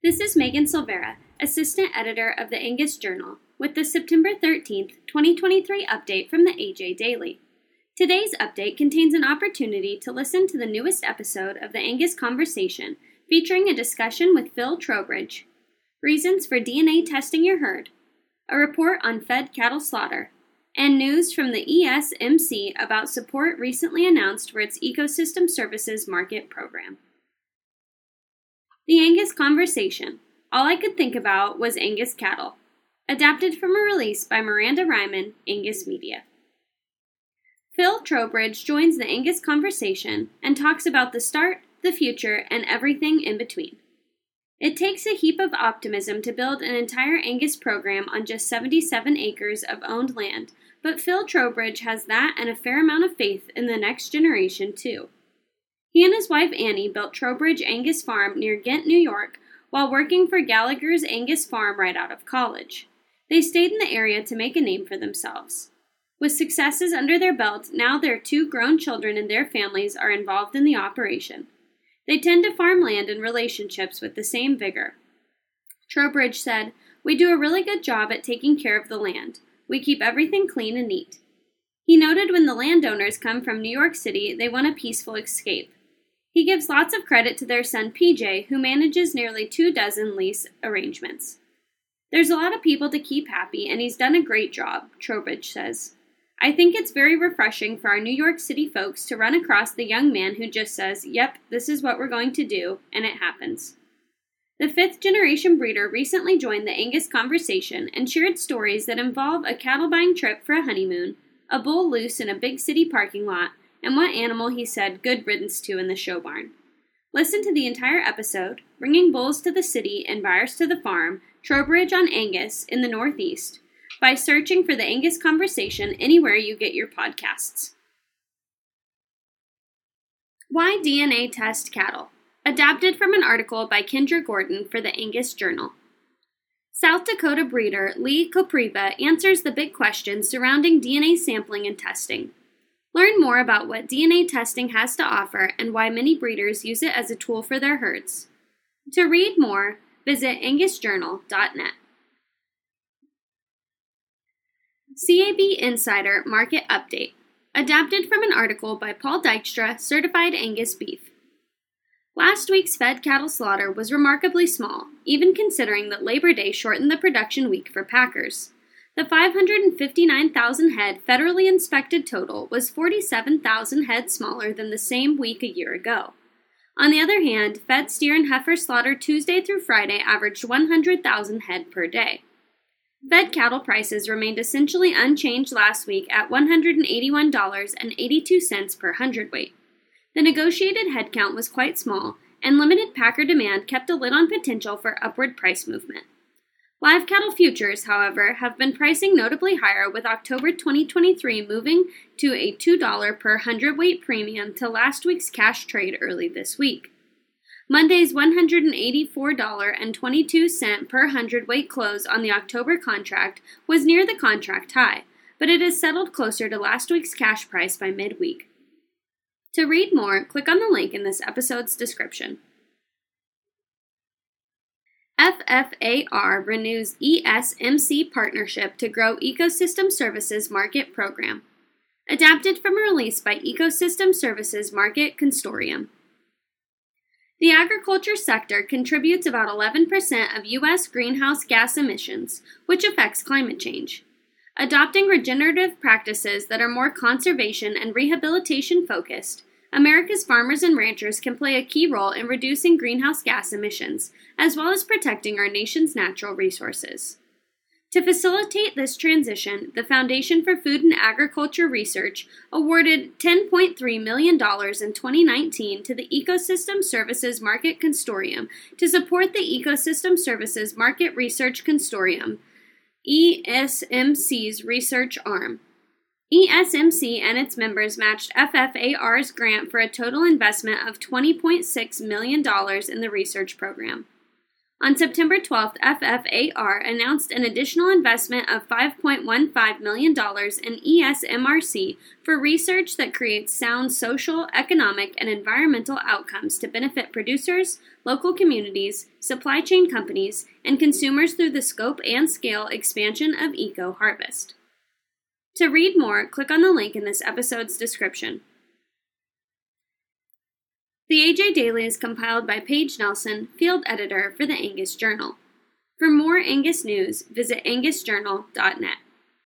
This is Megan Silveira, Assistant Editor of the Angus Journal, with the September 13th, 2023 update from the AJ Daily. Today's update contains an opportunity to listen to the newest episode of the Angus Conversation, featuring a discussion with Phil Trowbridge, reasons for DNA testing your herd, a report on fed cattle slaughter, and news from the ESMC about support recently announced for its Ecosystem Services Market program. The Angus Conversation. All I could think about was Angus cattle. Adapted from a release by Miranda Reiman, Angus Media. Phil Trowbridge joins the Angus Conversation and talks about the start, the future, and everything in between. It takes a heap of optimism to build an entire Angus program on just 77 acres of owned land, but Phil Trowbridge has that and a fair amount of faith in the next generation, too. He and his wife Annie built Trowbridge Angus Farm near Ghent, New York, while working for Gallagher's Angus Farm right out of college. They stayed in the area to make a name for themselves. With successes under their belt, now their two grown children and their families are involved in the operation. They tend to farm land and relationships with the same vigor. Trowbridge said, We do a really good job at taking care of the land. We keep everything clean and neat. He noted when the landowners come from New York City, they want a peaceful escape. He gives lots of credit to their son PJ, who manages nearly two dozen lease arrangements. There's a lot of people to keep happy, and he's done a great job, Trowbridge says. I think it's very refreshing for our New York City folks to run across the young man who just says, Yep, this is what we're going to do, and it happens. The fifth generation breeder recently joined the Angus conversation and shared stories that involve a cattle buying trip for a honeymoon, a bull loose in a big city parking lot, and what animal he said good riddance to in the show barn. Listen to the entire episode, Bringing Bulls to the City and Buyers to the Farm, Trowbridge on Angus in the Northeast, by searching for the Angus Conversation anywhere you get your podcasts. Why DNA Test Cattle? Adapted from an article by Kindra Gordon for the Angus Journal. South Dakota breeder Lee Kopriva answers the big questions surrounding DNA sampling and testing. Learn more about what DNA testing has to offer and why many breeders use it as a tool for their herds. To read more, visit angusjournal.net. CAB Insider Market Update, adapted from an article by Paul Dykstra, Certified Angus Beef. Last week's fed cattle slaughter was remarkably small, even considering that Labor Day shortened the production week for packers. The 559,000 head federally inspected total was 47,000 head smaller than the same week a year ago. On the other hand, fed steer and heifer slaughter Tuesday through Friday averaged 100,000 head per day. Fed cattle prices remained essentially unchanged last week at $181.82 per hundredweight. The negotiated head count was quite small, and limited packer demand kept a lid on potential for upward price movement. Live cattle futures, however, have been pricing notably higher, with October 2023 moving to a $2 per hundredweight premium to last week's cash trade early this week. Monday's $184.22 per hundredweight close on the October contract was near the contract high, but it has settled closer to last week's cash price by midweek. To read more, click on the link in this episode's description. FFAR renews ESMC partnership to grow Ecosystem Services Market Program. Adapted from a release by Ecosystem Services Market Consortium. The agriculture sector contributes about 11% of U.S. greenhouse gas emissions, which affects climate change. Adopting regenerative practices that are more conservation and rehabilitation focused, America's farmers and ranchers can play a key role in reducing greenhouse gas emissions, as well as protecting our nation's natural resources. To facilitate this transition, the Foundation for Food and Agriculture Research awarded $10.3 million in 2019 to the Ecosystem Services Market Consortium to support the Ecosystem Services Market Research Consortium, ESMC's research arm. ESMC and its members matched FFAR's grant for a total investment of $20.6 million in the research program. On September 12th, FFAR announced an additional investment of $5.15 million in ESMRC for research that creates sound social, economic, and environmental outcomes to benefit producers, local communities, supply chain companies, and consumers through the scope and scale expansion of Eco Harvest. To read more, click on the link in this episode's description. The AJ Daily is compiled by Paige Nelson, field editor for the Angus Journal. For more Angus news, visit angusjournal.net.